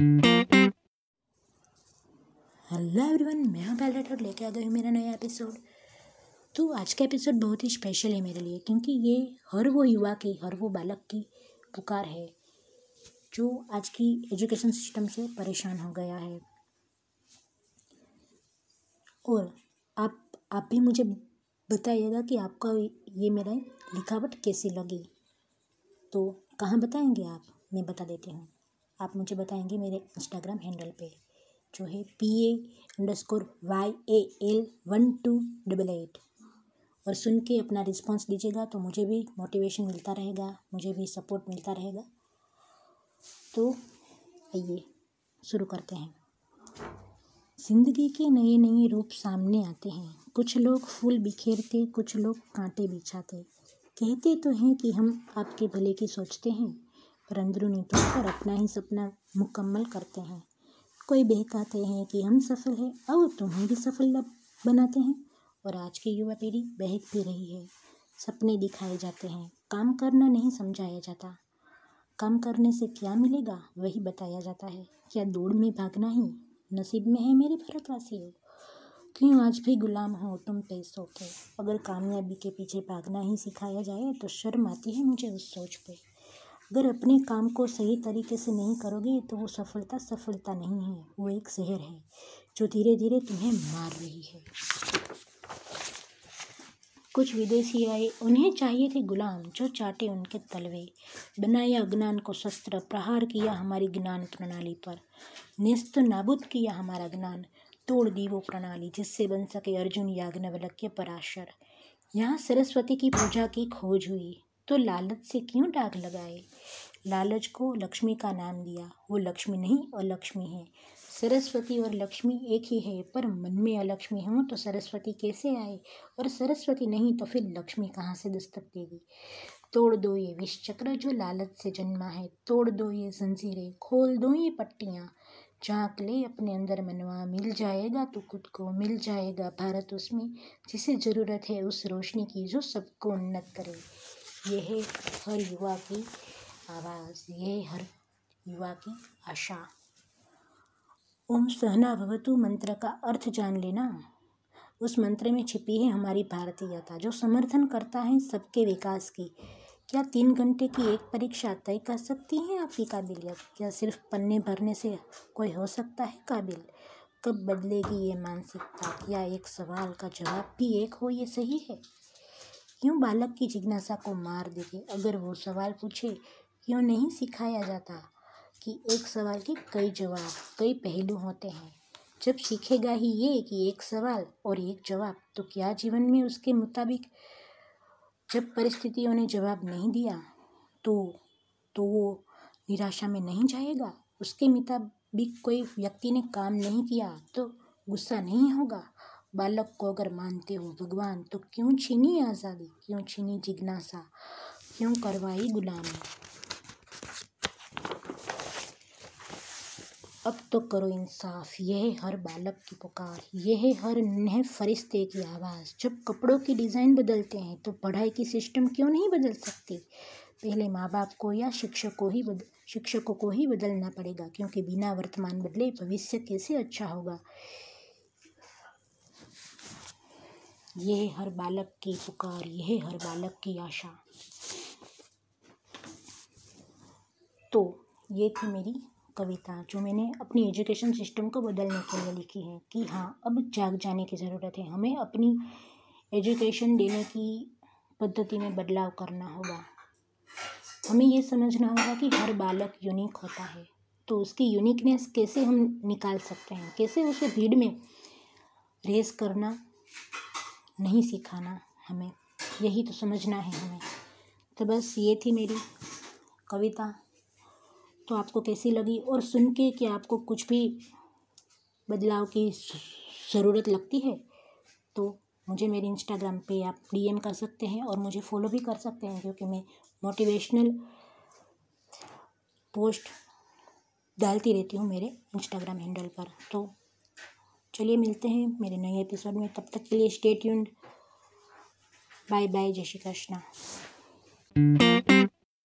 Hello everyone मैं हूँ palette और लेके आ गई हूँ मेरा नया एपिसोड तो आज का एपिसोड बहुत ही स्पेशल है मेरे लिए, क्योंकि ये हर वो युवा की, हर वो बालक की पुकार है, जो आज की एजुकेशन सिस्टम से परेशान हो गया है। और आप आप भी मुझे बताइएगा कि आपका ये मेरा लिखावट कैसी लगी। तो कहाँ बताएँगे आप? मैं बता देती हूँ। आप मुझे बताएँगे मेरे इंस्टाग्राम हैंडल पे, जो है P A underscore Y A L one two double eight और सुन के अपना रिस्पॉन्स दीजिएगा तो मुझे भी मोटिवेशन मिलता रहेगा, मुझे भी सपोर्ट मिलता रहेगा। तो आइए, शुरू करते हैं। ज़िंदगी के नए नए रूप सामने आते हैं। कुछ लोग फूल बिखेरते, कुछ लोग कांटे बिछाते। कहते तो हैं कि हम आपके भले की सोचते हैं पर अंदरूनी तौर पर अपना ही सपना मुकम्मल करते हैं। कोई बहकाते हैं कि हम सफल हैं और तुम्हें भी सफल बनाते हैं। और आज की युवा पीढ़ी बहक भी रही है। सपने दिखाए जाते हैं, काम करना नहीं समझाया जाता। काम करने से क्या मिलेगा, वही बताया जाता है। क्या दौड़ में भागना ही नसीब में है, मेरे भारतवासियों? क्यों आज भी गुलाम हो तुम पैसों के? अगर कामयाबी के पीछे भागना ही सिखाया जाए तो शर्म आती है मुझे उस सोच पे। अगर अपने काम को सही तरीके से नहीं करोगे तो वो सफलता सफलता नहीं है। वो एक जहर है, जो धीरे धीरे तुम्हें मार रही है। कुछ विदेशी आए, उन्हें चाहिए थे गुलाम, जो चाटे उनके तलवे। बनाया अज्ञान को शस्त्र, प्रहार किया हमारी ज्ञान प्रणाली पर। निस्त नाबुद किया हमारा ज्ञान, तोड़ दी वो प्रणाली, जिससे बन सके अर्जुन याज्ञवल्क्य पराशर। यहाँ सरस्वती की पूजा की खोज हुई। तो लालच से क्यों डाक लगाए? लालच को लक्ष्मी का नाम दिया। वो लक्ष्मी नहीं और लक्ष्मी है। सरस्वती और लक्ष्मी एक ही है, पर मन में अलक्ष्मी हो तो सरस्वती कैसे आए? और सरस्वती नहीं तो फिर लक्ष्मी कहाँ से दस्तक देगी? तोड़ दो ये विष चक्र जो लालच से जन्मा है। तोड़ दो ये जंजीरें, खोल दो ये पट्टियाँ। झाँक ले अपने अंदर मनवा, मिल जाएगा तो खुद को, मिल जाएगा भारत उसमें। जिसे ज़रूरत है उस रोशनी की जो सबको उन्नत करे। ये है हर युवा की आवाज़, ये है हर युवा की आशा। ओम सहना भवतु मंत्र का अर्थ जान लेना। उस मंत्र में छिपी है हमारी भारतीयता जो समर्थन करता है सबके विकास की। क्या तीन घंटे की एक परीक्षा तय कर सकती है आपकी काबिलियत क्या सिर्फ़ पन्ने भरने से कोई हो सकता है काबिल? कब बदलेगी ये मानसिकता? क्या एक सवाल का जवाब भी एक हो? ये सही है? क्यों बालक की जिज्ञासा को मार देते? अगर वो सवाल पूछे, क्यों नहीं सिखाया जाता कि एक सवाल के कई जवाब, कई पहलू होते हैं? जब सीखेगा ही ये कि एक सवाल और एक जवाब तो क्या जीवन में उसके मुताबिक जब परिस्थितियों ने जवाब नहीं दिया तो तो वो निराशा में नहीं जाएगा? उसके मुताबिक कोई व्यक्ति ने काम नहीं किया तो गुस्सा नहीं होगा? बालक को अगर मानते हो, भगवान तो क्यों छीनी आज़ादी? क्यों छीनी जिज्ञासा? क्यों करवाई गुलामी? अब तो करो इंसाफ। यह हर बालक की पुकार। यह हर नह फरिश्ते की आवाज़। जब कपड़ों की डिज़ाइन बदलते हैं तो पढ़ाई की सिस्टम क्यों नहीं बदल सकती? पहले माँ बाप को या शिक्षक को ही बद, शिक्षकों को ही बदलना पड़ेगा, क्योंकि बिना वर्तमान बदले भविष्य कैसे अच्छा होगा? यह हर बालक की पुकार यह हर बालक की आशा। तो ये थी मेरी कविता, जो मैंने अपनी एजुकेशन सिस्टम को बदलने के लिए लिखी है कि हाँ अब जाग जाने की ज़रूरत है। हमें अपनी एजुकेशन देने की पद्धति में बदलाव करना होगा। हमें ये समझना होगा कि हर बालक यूनिक होता है तो उसकी यूनिकनेस कैसे हम निकाल सकते हैं? कैसे उसे भीड़ में रेस करना नहीं सिखाना हमें, यही तो समझना है हमें। तो बस ये थी मेरी कविता। तो आपको कैसी लगी और सुन के कि आपको कुछ भी बदलाव की ज़रूरत लगती है तो मुझे मेरे इंस्टाग्राम पे आप डीएम कर सकते हैं और मुझे फॉलो भी कर सकते हैं, क्योंकि मैं मोटिवेशनल पोस्ट डालती रहती हूँ मेरे इंस्टाग्राम हैंडल पर। तो चलिए मिलते हैं मेरे नए एपिसोड में। तब तक के लिए स्टेट ट्यून्ड बाय बाय जय श्री कृष्णा।